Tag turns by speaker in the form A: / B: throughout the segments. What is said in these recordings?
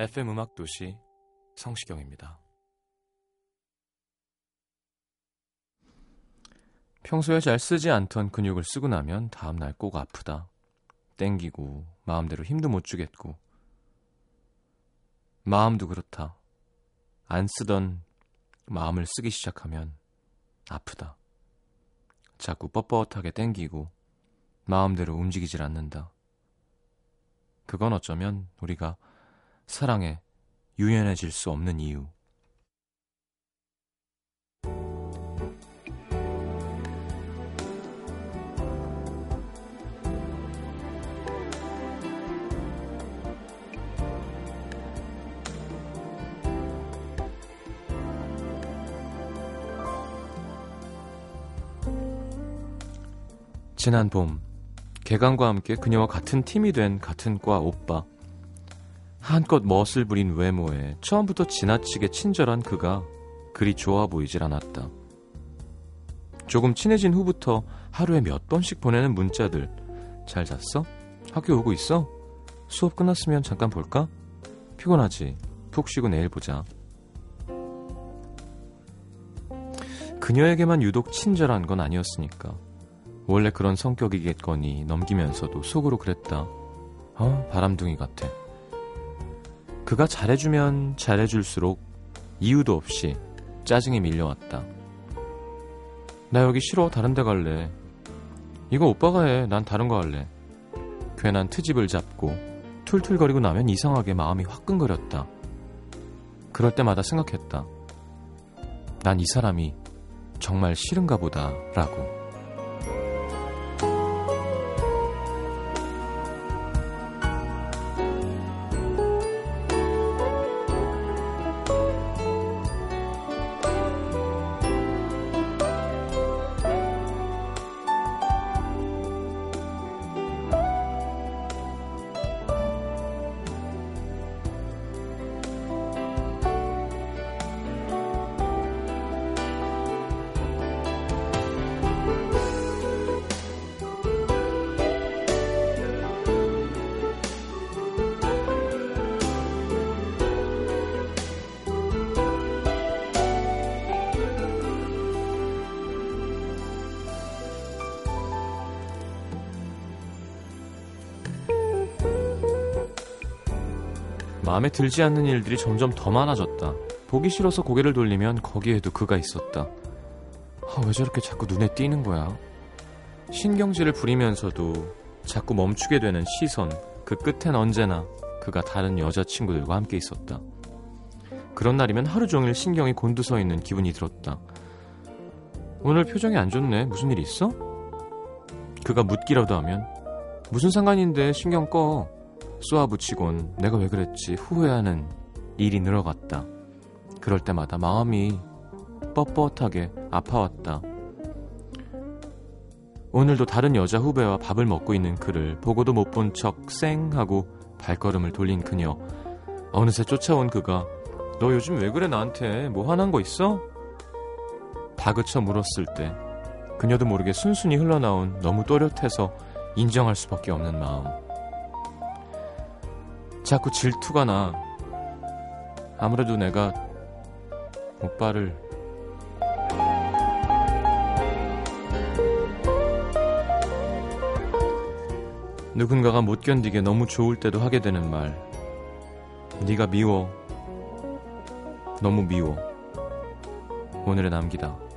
A: FM 음악 도시 성시경입니다. 평소에 잘 쓰지 않던 근육을 쓰고 나면 다음날 꼭 아프다. 땡기고 마음대로 힘도 못 주겠고 마음도 그렇다. 안 쓰던 마음을 쓰기 시작하면 아프다. 자꾸 뻣뻣하게 땡기고 마음대로 움직이질 않는다. 그건 어쩌면 우리가 사랑에 유연해질 수 없는 이유. 지난 봄, 개강과 함께 그녀와 같은 팀이 된 같은 과 오빠. 한껏 멋을 부린 외모에 처음부터 지나치게 친절한 그가 그리 좋아 보이질 않았다. 조금 친해진 후부터 하루에 몇 번씩 보내는 문자들. 잘 잤어? 학교 오고 있어? 수업 끝났으면 잠깐 볼까? 피곤하지? 푹 쉬고 내일 보자. 그녀에게만 유독 친절한 건 아니었으니까. 원래 그런 성격이겠거니 넘기면서도 속으로 그랬다. 어, 바람둥이 같아. 그가 잘해주면 잘해줄수록 이유도 없이 짜증이 밀려왔다. 나 여기 싫어. 다른 데 갈래. 이거 오빠가 해. 난 다른 거 할래. 괜한 트집을 잡고 툴툴거리고 나면 이상하게 마음이 화끈거렸다. 그럴 때마다 생각했다. 난 이 사람이 정말 싫은가 보다. 라고. 마음에 들지 않는 일들이 점점 더 많아졌다. 보기 싫어서 고개를 돌리면 거기에도 그가 있었다. 아, 왜 저렇게 자꾸 눈에 띄는 거야? 신경질을 부리면서도 자꾸 멈추게 되는 시선, 그 끝엔 언제나 그가 다른 여자친구들과 함께 있었다. 그런 날이면 하루 종일 신경이 곤두서 있는 기분이 들었다. 오늘 표정이 안 좋네. 무슨 일 있어? 그가 묻기라도 하면 무슨 상관인데 신경 꺼. 쏘아붙이곤 내가 왜 그랬지 후회하는 일이 늘어갔다. 그럴 때마다 마음이 뻣뻣하게 아파왔다. 오늘도 다른 여자 후배와 밥을 먹고 있는 그를 보고도 못 본 척 쌩 하고 발걸음을 돌린 그녀. 어느새 쫓아온 그가 너 요즘 왜 그래 나한테 뭐 화난 거 있어? 다그쳐 물었을 때 그녀도 모르게 순순히 흘러나온 너무 또렷해서 인정할 수밖에 없는 마음. 자꾸 질투가 나. 아무래도 내가 오빠를 누군가가 못 견디게 너무 좋을 때도 하게 되는 말. 네가 미워. 너무 미워. 오늘의 남기다.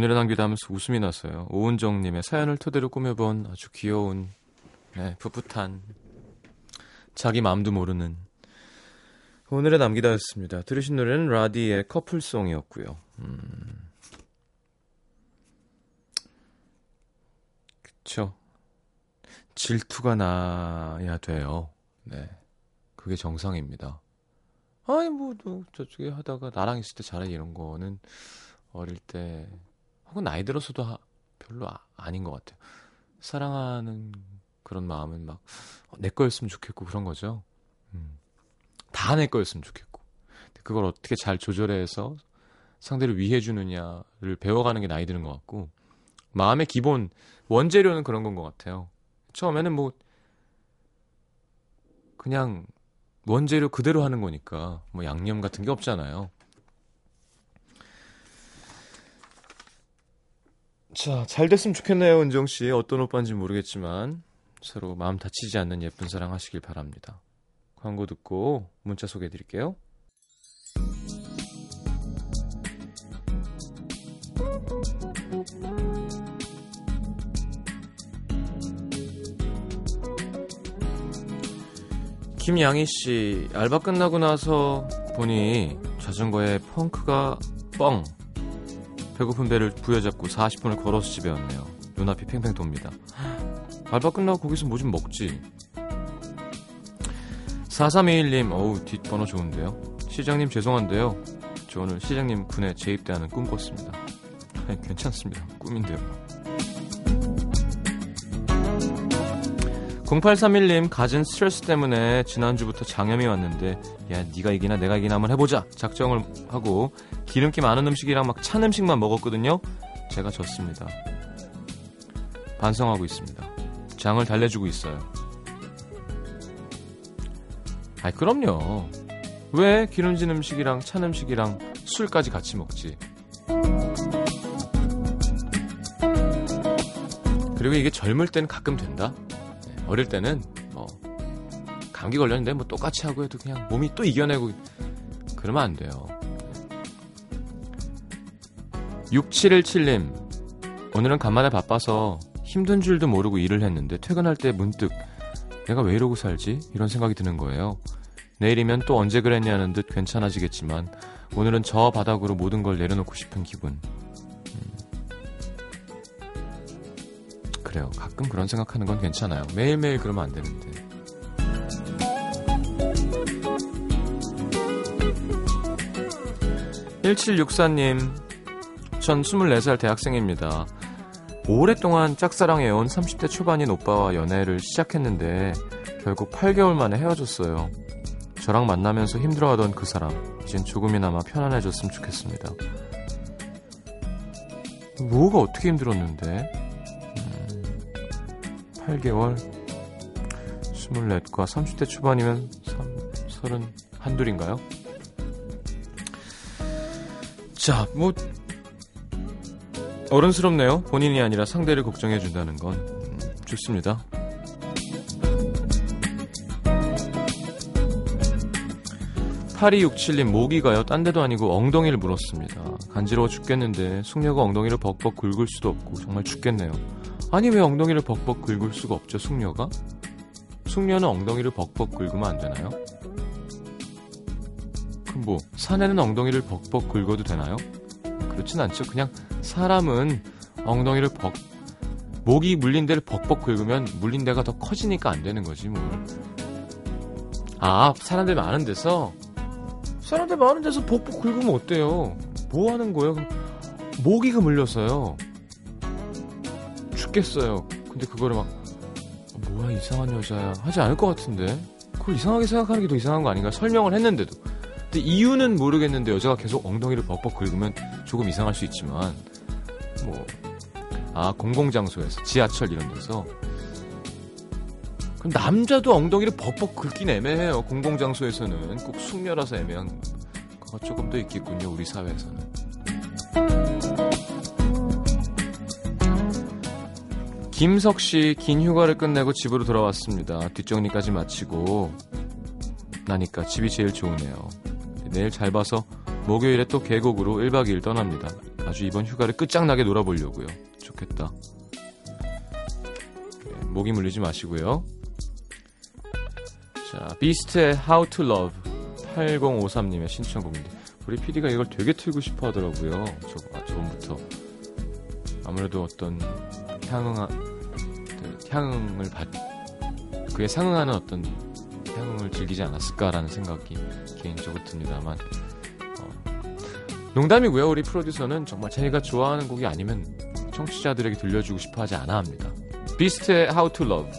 A: 오늘의 남기다 하면서 웃음이 났어요. 오은정님의 사연을 토대로 꾸며본 아주 귀여운, 네, 풋풋한, 자기 마음도 모르는 오늘의 남기다였습니다. 들으신 노래는 라디의 커플송이었고요. 음. 그쵸. 질투가 나야 돼요. 네. 그게 정상입니다. 아니, 뭐, 또 저쪽에 하다가 나랑 있을 때 잘해 이런 거는 어릴 때, 혹은 나이 들어서도 하, 별로 아, 닌것 같아요. 사랑하는 그런 마음은 막, 어, 내 거였으면 좋겠고 그런 거죠. 음. 다 내 거였으면 좋겠고. 그걸 어떻게 잘 조절해서 상대를 위해 주느냐를 배워가는 게 나이 드는 것 같고, 마음의 기본, 원재료는 그런 건 것 같아요. 처음에는 뭐, 그냥 원재료 그대로 하는 거니까 뭐 양념 같은 게 없잖아요. 자, 잘 됐으면 좋겠네요, 은정 씨. 어떤 오빠인지 모르겠지만 서로 마음 다치지 않는 예쁜 사랑 하시길 바랍니다. 광고 듣고 문자 소개해 드릴게요. 김양희 씨, 알바 끝나고 나서 보니 자전거에 펑크가 뻥. 배고픈 배를 부여잡고 40분을 걸어서 집에 왔네요. 눈앞이 팽팽 돕니다. 알바 끝나고 거기서 뭐 좀 먹지. 4321님, 어우, 뒷번호 좋은데요. 시장님 죄송한데요. 저 오늘 시장님 군에 재입대하는 꿈 꿨습니다. 괜찮습니다. 꿈인데요. 0831님 가진 스트레스 때문에 지난주부터 장염이 왔는데 야 네가 이기나 내가 이기나 한번 해보자 작정을 하고 기름기 많은 음식이랑 막 찬 음식만 먹었거든요. 제가 졌습니다. 반성하고 있습니다. 장을 달래주고 있어요. 아이 그럼요. 왜 기름진 음식이랑 찬 음식이랑 술까지 같이 먹지? 그리고 이게 젊을 땐 가끔 된다? 어릴 때는 뭐 감기 걸렸는데 뭐 똑같이 하고 해도 그냥 몸이 또 이겨내고 그러면 안 돼요. 6717님 오늘은 간만에 바빠서 힘든 줄도 모르고 일을 했는데 퇴근할 때 문득 내가 왜 이러고 살지? 이런 생각이 드는 거예요. 내일이면 또 언제 그랬냐는 듯 괜찮아지겠지만 오늘은 저 바닥으로 모든 걸 내려놓고 싶은 기분. 그래요. 가끔 그런 생각하는 건 괜찮아요. 매일매일 그러면 안 되는데. (1764님) 전 24살 대학생입니다. 오랫동안 짝사랑해온 30대 초반인 오빠와 연애를 시작했는데 결국 8개월 만에 헤어졌어요. 저랑 만나면서 힘들어하던 그 사람 이젠 조금이나마 편안해졌으면 좋겠습니다. 뭐가 어떻게 힘들었는데? 8개월? 24과 30대 초반이면 3, 31둘인가요? 자, 뭐 어른스럽네요. 본인이 아니라 상대를 걱정해 준다는 건 음, 좋습니다. (8267님) 모기가요 딴 데도 아니고 엉덩이를 물었습니다 간지러워 죽겠는데 숙녀가 엉덩이를 벅벅 긁을 수도 없고 정말 죽겠네요 아니 왜 엉덩이를 벅벅 긁을 수가 없죠 숙녀가? 숙녀는 엉덩이를 벅벅 긁으면 안 되나요? 그럼 뭐 사내는 엉덩이를 벅벅 긁어도 되나요? 그렇진 않죠. 그냥 사람은 엉덩이를 벅 목이 물린 데를 벅벅 긁으면 물린 데가 더 커지니까 안 되는 거지 뭘. 아 사람들 많은 데서 사람들 많은 데서 벅벅 긁으면 어때요? 뭐 하는 거예요? 모기가 물렸어요. 죽겠어요. 근데 그거를 막 어, 뭐야 이상한 여자야 하지 않을 것 같은데 그걸 이상하게 생각하는 게 더 이상한 거 아닌가 설명을 했는데도 근데 이유는 모르겠는데 여자가 계속 엉덩이를 벅벅 긁으면 조금 이상할 수 있지만 뭐 아 공공장소에서 지하철 이런 데서 그럼 남자도 엉덩이를 벅벅 긁긴 애매해요 공공장소에서는 꼭 숙녀라서 애매한 거가 조금 더 있겠군요 우리 사회에서는 김석 씨 긴 휴가를 끝내고 집으로 돌아왔습니다. 뒷정리까지 마치고 나니까 집이 제일 좋으네요. 내일 잘 봐서 목요일에 또 계곡으로 1박 2일 떠납니다. 아주 이번 휴가를 끝장나게 놀아보려고요. 좋겠다. 네, 모기 물리지 마시고요. 자, 비스트의 How to Love 8053님의 신청곡인데 우리 PD가 이걸 되게 틀고 싶어 하더라고요. 저, 아, 저번부터. 아무래도 어떤 향응, 그 향응을 받, 그에 상응하는 어떤 향응을 즐기지 않았을까라는 생각이 개인적으로 듭니다만. 어, 농담이고요. 우리 프로듀서는 정말 자기가 좋아하는 곡이 아니면 청취자들에게 들려주고 싶어 하지 않아 합니다. 비스트의 How to Love.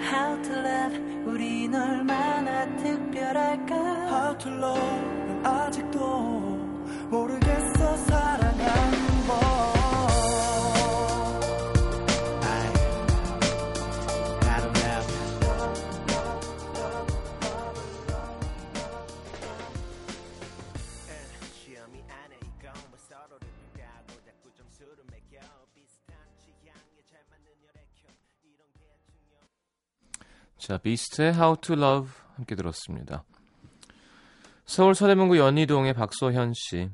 B: How to love 우린 얼마나 특별할까 How to love 난 아직도 모르겠
A: 자, 비스트의 How to Love 함께 들었습니다. 서울 서대문구 연희동의 박소현 씨.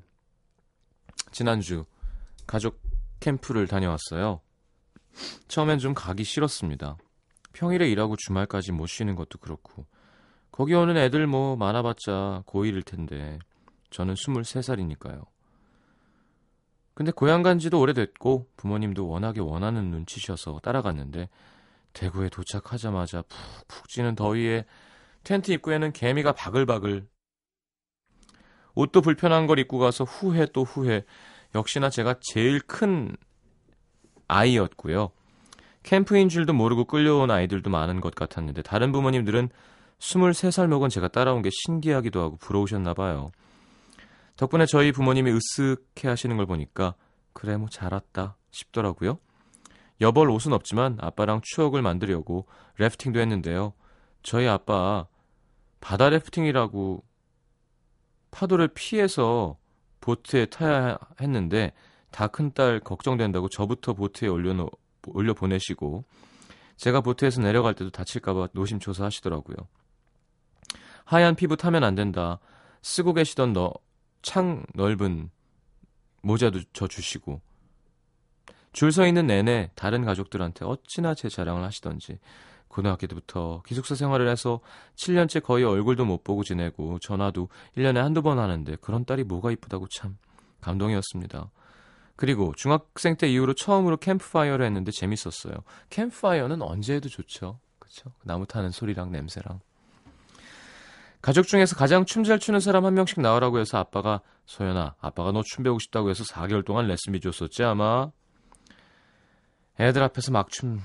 A: 지난주 가족 캠프를 다녀왔어요. 처음엔 좀 가기 싫었습니다. 평일에 일하고 주말까지 못 쉬는 것도 그렇고 거기 오는 애들 뭐 많아봤자 고1일 텐데 저는 23살이니까요. 근데 고향 간 지도 오래됐고 부모님도 워낙에 원하는 눈치셔서 따라갔는데 대구에 도착하자마자 푹푹 찌는 더위에 텐트 입구에는 개미가 바글바글. 옷도 불편한 걸 입고 가서 후회 또 후회. 역시나 제가 제일 큰 아이였고요. 캠프인 줄도 모르고 끌려온 아이들도 많은 것 같았는데 다른 부모님들은 23살 먹은 제가 따라온 게 신기하기도 하고 부러우셨나 봐요. 덕분에 저희 부모님이 으쓱해 하시는 걸 보니까 그래 뭐 잘 왔다 싶더라고요. 여벌 옷은 없지만 아빠랑 추억을 만들려고 래프팅도 했는데요. 저희 아빠 바다 래프팅이라고 파도를 피해서 보트에 타야 했는데 다 큰 딸 걱정된다고 저부터 보트에 올려 올려 보내시고 제가 보트에서 내려갈 때도 다칠까봐 노심초사 하시더라고요. 하얀 피부 타면 안 된다. 쓰고 계시던 너, 창 넓은 모자도 저 주시고 줄 서 있는 내내 다른 가족들한테 어찌나 제 자랑을 하시던지 고등학교 때부터 기숙사 생활을 해서 7년째 거의 얼굴도 못 보고 지내고 전화도 1년에 한두 번 하는데 그런 딸이 뭐가 이쁘다고 참 감동이었습니다. 그리고 중학생 때 이후로 처음으로 캠프파이어를 했는데 재밌었어요. 캠프파이어는 언제 해도 좋죠. 그렇죠? 나무 타는 소리랑 냄새랑. 가족 중에서 가장 춤 잘 추는 사람 한 명씩 나오라고 해서 아빠가 소연아, 아빠가 너 춤 배우고 싶다고 해서 4개월 동안 레슨비 줬었지 아마. 애들 앞에서 막춤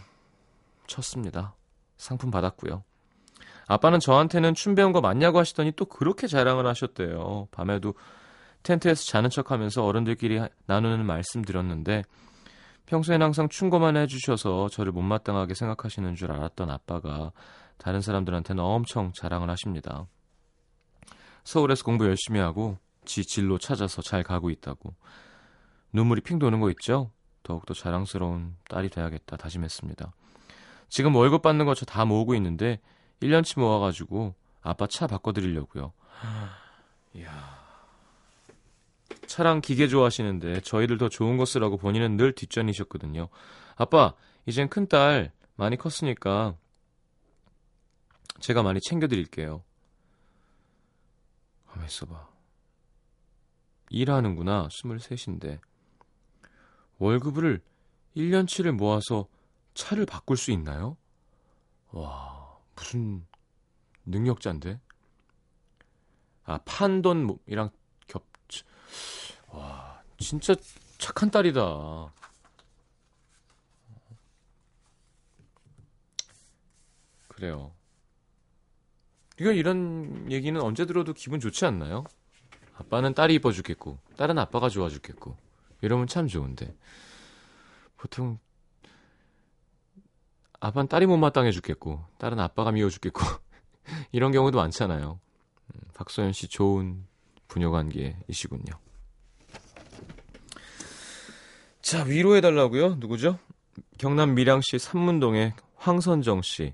A: 췄습니다. 상품 받았고요. 아빠는 저한테는 춤 배운 거 맞냐고 하시더니 또 그렇게 자랑을 하셨대요. 밤에도 텐트에서 자는 척 하면서 어른들끼리 나누는 말씀 드렸는데 평소엔 항상 충고만 해주셔서 저를 못마땅하게 생각하시는 줄 알았던 아빠가 다른 사람들한테는 엄청 자랑을 하십니다. 서울에서 공부 열심히 하고 지 진로 찾아서 잘 가고 있다고 눈물이 핑 도는 거 있죠? 더욱더 자랑스러운 딸이 돼야겠다 다짐했습니다. 지금 월급 받는 거 저 다 모으고 있는데 1년치 모아가지고 아빠 차 바꿔드리려고요. 이야. 차랑 기계 좋아하시는데 저희들 더 좋은 거 쓰라고 본인은 늘 뒷전이셨거든요. 아빠, 이젠 큰딸 많이 컸으니까 제가 많이 챙겨드릴게요. 가만 있어봐. 일하는구나. 23인데. 월급을 1년치를 모아서 차를 바꿀 수 있나요? 와, 무슨 능력자인데? 아, 판돈이랑 겹, 와, 진짜 착한 딸이다. 그래요. 이거 이런 얘기는 언제 들어도 기분 좋지 않나요? 아빠는 딸이 이뻐 죽겠고, 딸은 아빠가 좋아 죽겠고, 이러면 참 좋은데. 보통, 아빠는 딸이 못마땅해 죽겠고, 딸은 아빠가 미워 죽겠고, 이런 경우도 많잖아요. 음, 박소연 씨 좋은 부녀 관계이시군요. 자, 위로해 달라고요? 누구죠? 경남 밀양시 삼문동의 황선정 씨.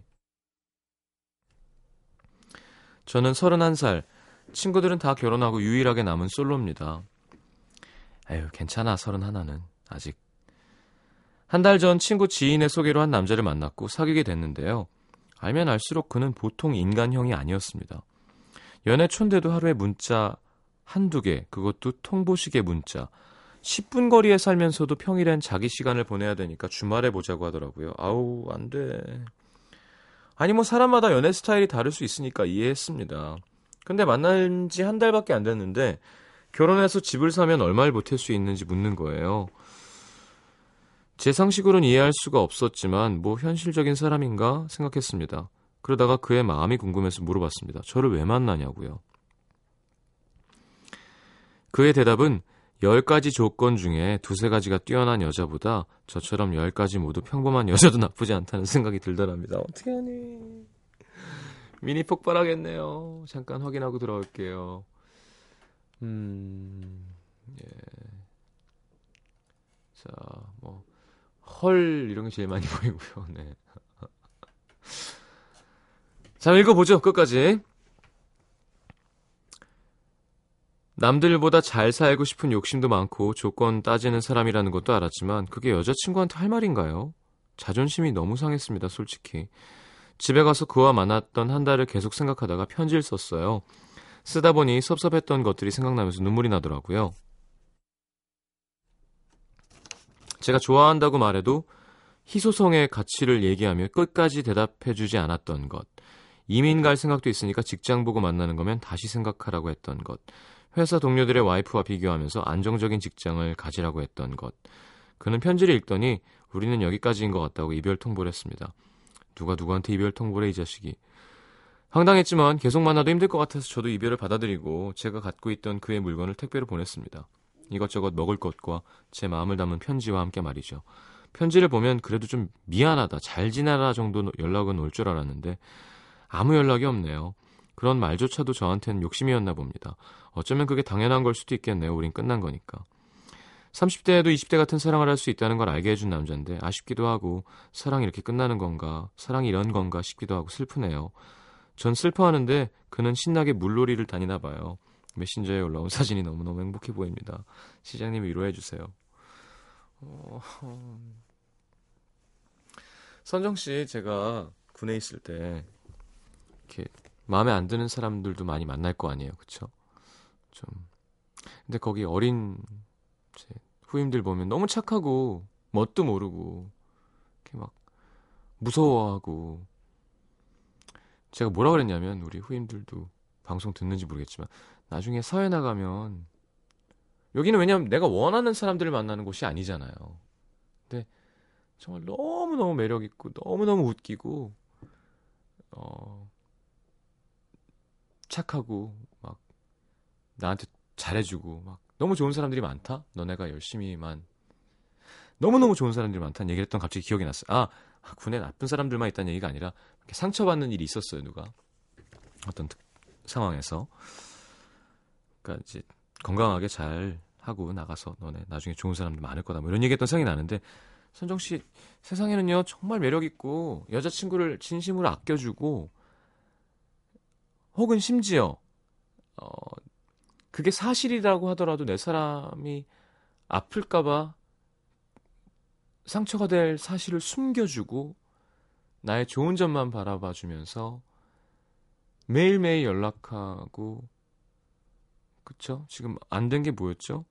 A: 저는 31살, 친구들은 다 결혼하고 유일하게 남은 솔로입니다. 에휴, 괜찮아, 서른 하나는. 아직. 한 달 전 친구 지인의 소개로 한 남자를 만났고 사귀게 됐는데요. 알면 알수록 그는 보통 인간형이 아니었습니다. 연애 촌데도 하루에 문자 한두 개, 그것도 통보식의 문자. 10분 거리에 살면서도 평일엔 자기 시간을 보내야 되니까 주말에 보자고 하더라고요. 아우, 안 돼. 아니, 뭐, 사람마다 연애 스타일이 다를 수 있으니까 이해했습니다. 근데 만난 지 한 달밖에 안 됐는데, 결혼해서 집을 사면 얼마를 보탤 수 있는지 묻는 거예요. 제 상식으로는 이해할 수가 없었지만, 뭐, 현실적인 사람인가 생각했습니다. 그러다가 그의 마음이 궁금해서 물어봤습니다. 저를 왜 만나냐고요. 그의 대답은 10가지 조건 중에 두세 가지가 뛰어난 여자보다 저처럼 10가지 모두 평범한 여자도 나쁘지 않다는 생각이 들더랍니다. 어떻게 하니? 미니 폭발하겠네요. 잠깐 확인하고 들어올게요. 음, 예. 자, 뭐, 헐, 이런 게 제일 많이 보이고요. 네. 자, 읽어보죠. 끝까지. 남들보다 잘 살고 싶은 욕심도 많고 조건 따지는 사람이라는 것도 알았지만 그게 여자친구한테 할 말인가요? 자존심이 너무 상했습니다, 솔직히. 집에 가서 그와 만났던 한 달을 계속 생각하다가 편지를 썼어요. 쓰다 보니 섭섭했던 것들이 생각나면서 눈물이 나더라고요. 제가 좋아한다고 말해도 희소성의 가치를 얘기하며 끝까지 대답해주지 않았던 것. 이민 갈 생각도 있으니까 직장 보고 만나는 거면 다시 생각하라고 했던 것. 회사 동료들의 와이프와 비교하면서 안정적인 직장을 가지라고 했던 것. 그는 편지를 읽더니 우리는 여기까지인 것 같다고 이별 통보를 했습니다. 누가 누구한테 이별 통보를 해, 이 자식이. 황당했지만 계속 만나도 힘들 것 같아서 저도 이별을 받아들이고 제가 갖고 있던 그의 물건을 택배로 보냈습니다. 이것저것 먹을 것과 제 마음을 담은 편지와 함께 말이죠. 편지를 보면 그래도 좀 미안하다, 잘 지내라 정도 연락은 올 줄 알았는데 아무 연락이 없네요. 그런 말조차도 저한테는 욕심이었나 봅니다. 어쩌면 그게 당연한 걸 수도 있겠네요. 우린 끝난 거니까. 30대에도 20대 같은 사랑을 할 수 있다는 걸 알게 해준 남자인데 아쉽기도 하고 사랑이 이렇게 끝나는 건가 사랑이 이런 건가 싶기도 하고 슬프네요. 전 슬퍼하는데 그는 신나게 물놀이를 다니나 봐요. 메신저에 올라온 사진이 너무너무 행복해 보입니다. 시장님 위로해 주세요. 어... 선정 씨 제가 군에 있을 때 이렇게 마음에 안 드는 사람들도 많이 만날 거 아니에요. 그쵸? 좀. 근데 거기 어린 제 후임들 보면 너무 착하고 뭣도 모르고 이렇게 막 무서워하고 제가 뭐라 그랬냐면 우리 후임들도 방송 듣는지 모르겠지만 나중에 사회 나가면 여기는 왜냐면 내가 원하는 사람들을 만나는 곳이 아니잖아요. 근데 정말 너무너무 매력 있고 너무너무 웃기고 어 착하고 막 나한테 잘해주고 막 너무 좋은 사람들이 많다. 너네가 열심히만 너무너무 좋은 사람들이 많다는 얘기를 했던 갑자기 기억이 났어요. 아, 군에 나쁜 사람들만 있다는 얘기가 아니라 상처받는 일이 있었어요. 누가 어떤 상황에서 그러니까 이제 건강하게 잘 하고 나가서 너네 나중에 좋은 사람들 많을 거다. 뭐 이런 얘기했던 생각이 나는데 선정 씨 세상에는요 정말 매력 있고 여자친구를 진심으로 아껴주고 혹은 심지어 어 그게 사실이라고 하더라도 내 사람이 아플까봐 상처가 될 사실을 숨겨주고 나의 좋은 점만 바라봐 주면서 매일매일 연락하고 그쵸? 지금 안 된 게 뭐였죠?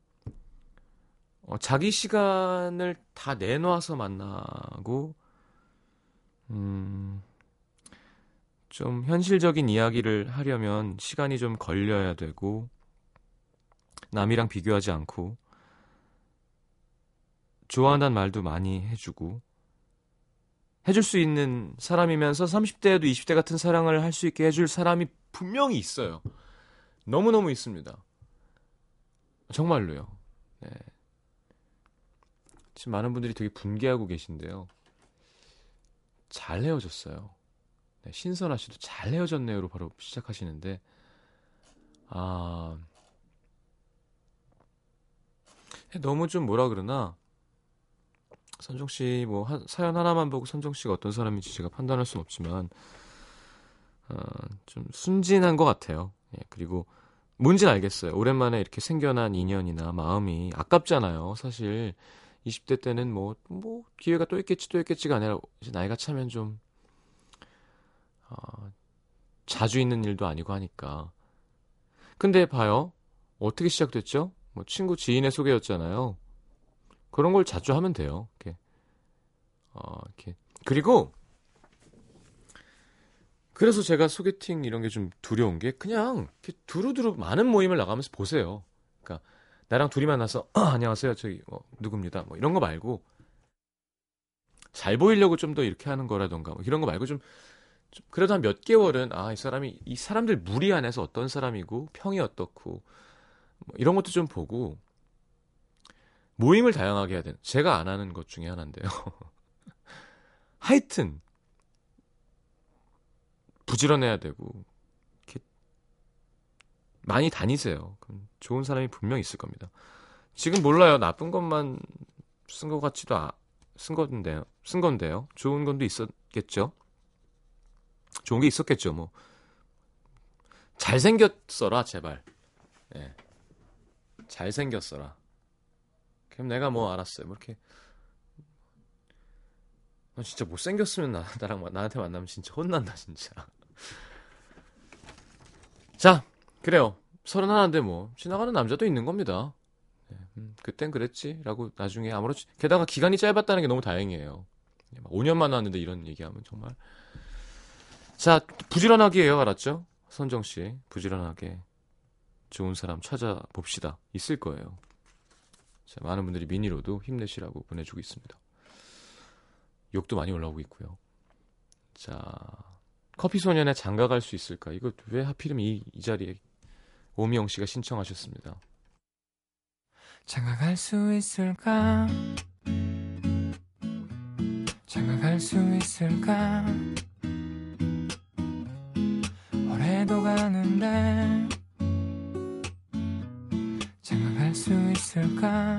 A: 어, 자기 시간을 다 내놔서 만나고 음, 좀 현실적인 이야기를 하려면 시간이 좀 걸려야 되고 남이랑 비교하지 않고 좋아한다는 말도 많이 해주고 해줄 수 있는 사람이면서 30대에도 20대 같은 사랑을 할 수 있게 해줄 사람이 분명히 있어요. 너무너무 있습니다. 정말로요. 네. 지금 많은 분들이 되게 분개하고 계신데요. 잘 헤어졌어요. 네, 신선아 씨도 잘 헤어졌네요로 바로 시작하시는데, 아, 너무 좀 뭐라 그러나 선정 씨뭐 사연 하나만 보고 선정 씨가 어떤 사람인지 제가 판단할 수는 없지만 어, 좀 순진한 것 같아요. 예, 그리고 뭔지 알겠어요. 오랜만에 이렇게 생겨난 인연이나 마음이 아깝잖아요. 사실 20대 때는 뭐, 뭐, 기회가 또 있겠지, 또 있겠지가 아니라, 이제 나이가 차면 좀, 어, 자주 있는 일도 아니고 하니까. 근데 봐요. 어떻게 시작됐죠? 뭐, 친구 지인의 소개였잖아요. 그런 걸 자주 하면 돼요. 이렇게. 어, 이렇게. 그리고, 그래서 제가 소개팅 이런 게 좀 두려운 게 그냥 이렇게 두루두루 많은 모임을 나가면서 보세요. 그러니까 나랑 둘이 만나서 아, 안녕하세요. 저기 뭐 누굽니다. 뭐 이런 거 말고 잘 보이려고 좀 더 이렇게 하는 거라던가 뭐 이런 거 말고 좀, 좀 그래도 한 몇 개월은 아 이 사람이 이 사람들 무리 안에서 어떤 사람이고 평이 어떻고 뭐 이런 것도 좀 보고 모임을 다양하게 해야 되는 제가 안 하는 것 중에 하나인데요. 하여튼 부지런해야 되고 이렇게 많이 다니세요. 그럼 좋은 사람이 분명 있을 겁니다. 지금 몰라요. 나쁜 것만 쓴 것 같지도 아, 쓴 건데요. 쓴 건데요. 좋은 건도 있었겠죠. 좋은 게 있었겠죠. 뭐 잘생겼어라 제발. 예. 잘생겼어라. 그럼 내가 뭐 알았어요. 뭐 이렇게 너 진짜 못생겼으면 나, 나랑 나한테 만나면 진짜 혼난다 진짜. 자, 그래요. 서른 하나인데 뭐 지나가는 남자도 있는 겁니다. 네, 음, 그땐 그랬지라고 나중에 아무렇지. 게다가 기간이 짧았다는 게 너무 다행이에요. 5년 만났는데 이런 얘기하면 정말. 자, 부지런하게 해요, 알았죠? 선정 씨, 부지런하게 좋은 사람 찾아봅시다. 있을 거예요. 자, 많은 분들이 미니로도 힘내시라고 보내주고 있습니다. 욕도 많이 올라오고 있고요. 자, 커피 소년에 장가 갈 수 있을까? 이거 왜 하필이면 이, 이 자리에 오미영 씨가 신청하셨습니다.
C: 장가 갈 수 있을까? 장가 갈 수 있을까? 올해도 가는데 있을까?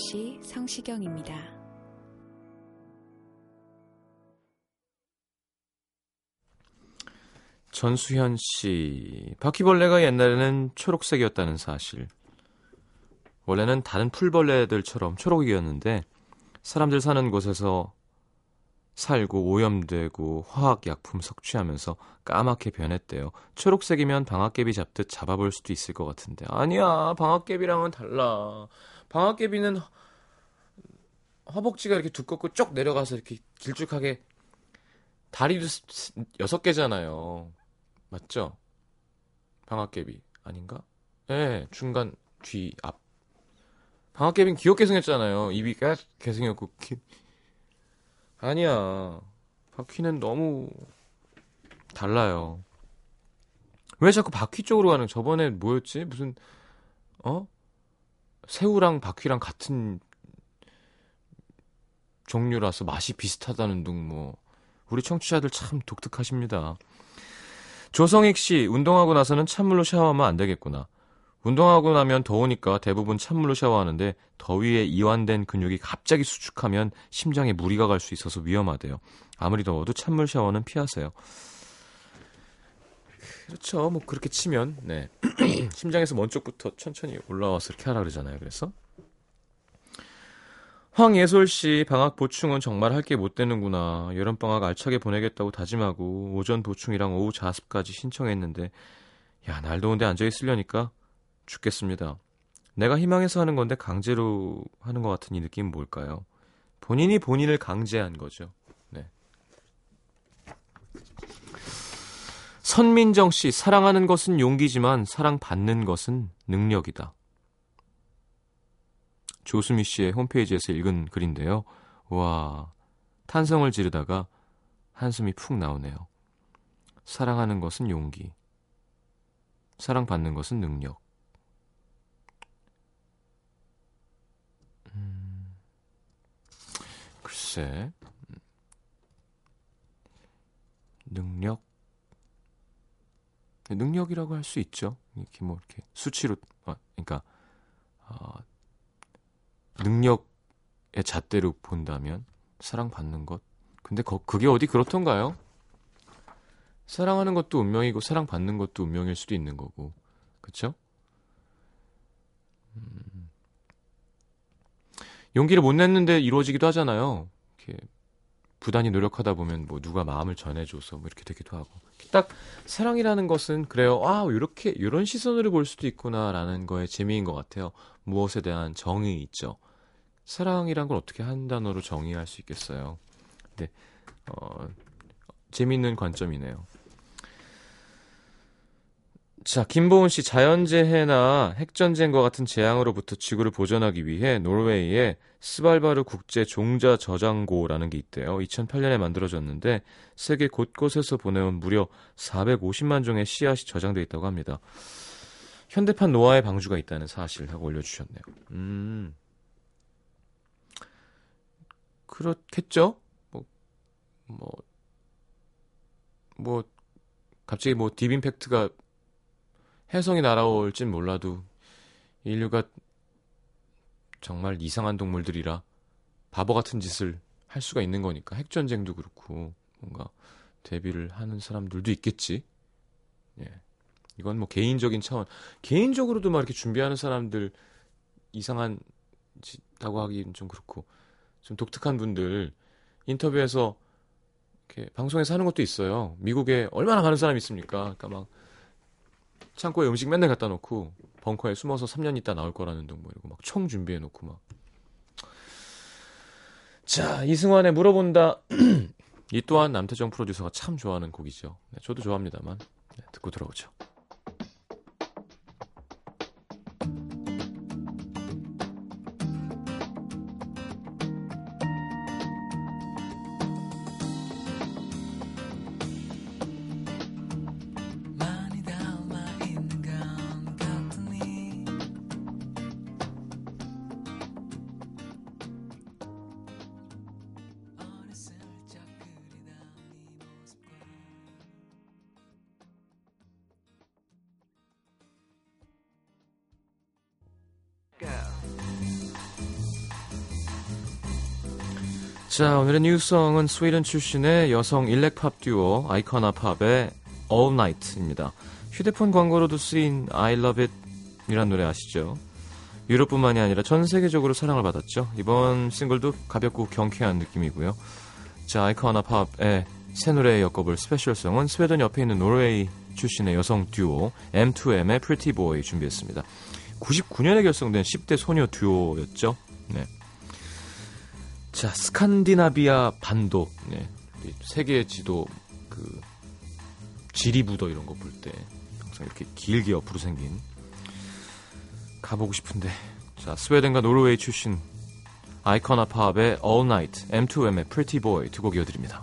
D: 음악도시 성시경입니다.
A: 전수현 씨. 바퀴벌레가 옛날에는 초록색이었다는 사실. 원래는 다른 풀벌레들처럼 초록이었는데 사람들 사는 곳에서 살고 오염되고 화학약품 섭취하면서 까맣게 변했대요. 초록색이면 방아깨비 잡듯 잡아볼 수도 있을 것 같은데. 아니야, 방아깨비랑은 달라. 방아깨비는 허- 허벅지가 이렇게 두껍고 쭉 내려가서 이렇게 길쭉하게 다리도 여섯 개잖아요. 맞죠? 방아깨비 아닌가? 예, 중간 뒤 앞. 방아깨비는 귀엽게 생겼잖아요. 입이 깨게 생겼고 귀... 아니야. 바퀴는 너무 달라요. 왜 자꾸 바퀴 쪽으로 가는? 저번에 뭐였지? 무슨 어? 새우랑 바퀴랑 같은 종류라서 맛이 비슷하다는 등뭐 우리 청취자들 참 독특하십니다. 조성익 씨, 운동하고 나서는 찬물로 샤워하면 안 되겠구나. 운동하고 나면 더우니까 대부분 찬물로 샤워하는데 더위에 이완된 근육이 갑자기 수축하면 심장에 무리가 갈 수 있어서 위험하대요. 아무리 더워도 찬물 샤워는 피하세요. 그렇죠. 뭐 그렇게 치면 네. 심장에서 먼 쪽부터 천천히 올라와서 이렇게 하라 그러잖아요. 그래서 황예솔 씨 방학 보충은 정말 할 게 못 되는구나. 여름 방학 알차게 보내겠다고 다짐하고 오전 보충이랑 오후 자습까지 신청했는데 야, 날 더운데 앉아 있으려니까 죽겠습니다. 내가 희망해서 하는 건데 강제로 하는 것 같은 이 느낌은 뭘까요? 본인이 본인을 강제한 거죠. 네. 선민정 씨, 사랑하는 것은 용기지만 사랑받는 것은 능력이다. 조수미 씨의 홈페이지에서 읽은 글인데요. 와, 탄성을 지르다가 한숨이 푹 나오네요. 사랑하는 것은 용기. 사랑받는 것은 능력. 음, 글쎄. 능력. 능력이라고 할 수 있죠. 이렇게 뭐 이렇게 수치로 아, 그러니까 어, 능력의 잣대로 본다면 사랑받는 것. 근데 거, 그게 어디 그렇던가요? 사랑하는 것도 운명이고 사랑받는 것도 운명일 수도 있는 거고. 음, 용기를 못 냈는데 이루어지기도 하잖아요. 이렇게 부단히 노력하다 보면 뭐 누가 마음을 전해줘서 뭐 이렇게 되기도 하고. 딱 사랑이라는 것은 그래요. 아, 이렇게 이런 시선으로 볼 수도 있구나라는 거에 재미인 것 같아요. 무엇에 대한 정의 있죠. 사랑이란 걸 어떻게 한 단어로 정의할 수 있겠어요. 근데 어, 재미있는 관점이네요. 자, 김보은 씨 자연재해나 핵전쟁과 같은 재앙으로부터 지구를 보전하기 위해 노르웨이에 스발바르 국제 종자 저장고라는 게 있대요. 2008년에 만들어졌는데 세계 곳곳에서 보내온 무려 450만 종의 씨앗이 저장돼 있다고 합니다. 현대판 노아의 방주가 있다는 사실 하고 올려주셨네요. 음, 그렇겠죠? 뭐, 뭐, 뭐, 갑자기 뭐 딥임팩트가 해성이 날아올진 몰라도 인류가 정말 이상한 동물들이라 바보 같은 짓을 할 수가 있는 거니까 핵전쟁도 그렇고 뭔가 대비를 하는 사람들도 있겠지. 예. 이건 뭐 개인적인 차원. 개인적으로도 막 이렇게 준비하는 사람들 이상한 짓하고 하기는 좀 그렇고 좀 독특한 분들 인터뷰에서 이렇게 방송에서 하는 것도 있어요. 미국에 얼마나 많은 사람이 있습니까? 그러니까 막 창고에 음식 맨날 갖다 놓고 벙커에 숨어서 3년 있다 나올 거라는 둥 뭐 이러고 막 총 준비해 놓고 막. 자, 이승환의 물어본다. 이 또한 남태정 프로듀서가 참 좋아하는 곡이죠. 네, 저도 좋아합니다만. 네, 듣고 들어오죠. 자, 오늘의 new song은 스웨덴 출신의 여성 elec pop 듀오 아이코나 팝의 All Night입니다. 휴대폰 광고로도 쓰인 I Love It 이란 노래 아시죠? 유럽뿐만이 아니라 전 세계적으로 사랑을 받았죠. 이번 싱글도 가볍고 경쾌한 느낌이고요. 자, 아이코나 팝의 새 노래에 엮어볼 special song은 스웨덴 옆에 있는 노르웨이 출신의 여성 듀오 M2M의 Pretty Boy 준비했습니다. 99년에 결성된 10대 소녀 듀오였죠. 네. 자, 스칸디나비아 반도. 네. 세계 지도 그 지리부도 이런 거 볼 때 항상 이렇게 길게 옆으로 생긴 가보고 싶은데. 자, 스웨덴과 노르웨이 출신 아이코나 팝의 All Night, M2M의 Pretty Boy 두 곡 이어드립니다.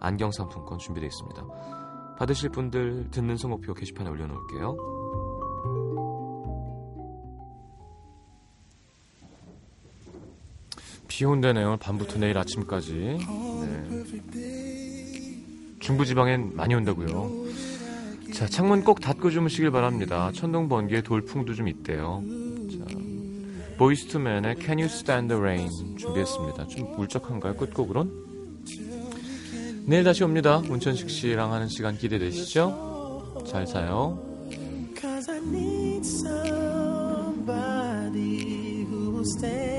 A: 안경 상품권 준비되어 있습니다. 받으실 분들 듣는 성목표 게시판에 올려놓을게요. 비 온대네요. 밤부터 내일 아침까지. 네. 중부지방엔 많이 온다고요. 자, 창문 꼭 닫고 주무시길 바랍니다. 천둥 번개에 돌풍도 좀 있대요. 자, 보이스투맨의 Can You Stand the Rain 준비했습니다. 좀 울적한가요? 끝곡으론? 내일 다시 옵니다. 문천식 씨랑 하는 시간 기대되시죠? 잘 자요.
B: Cause I need somebody who will stand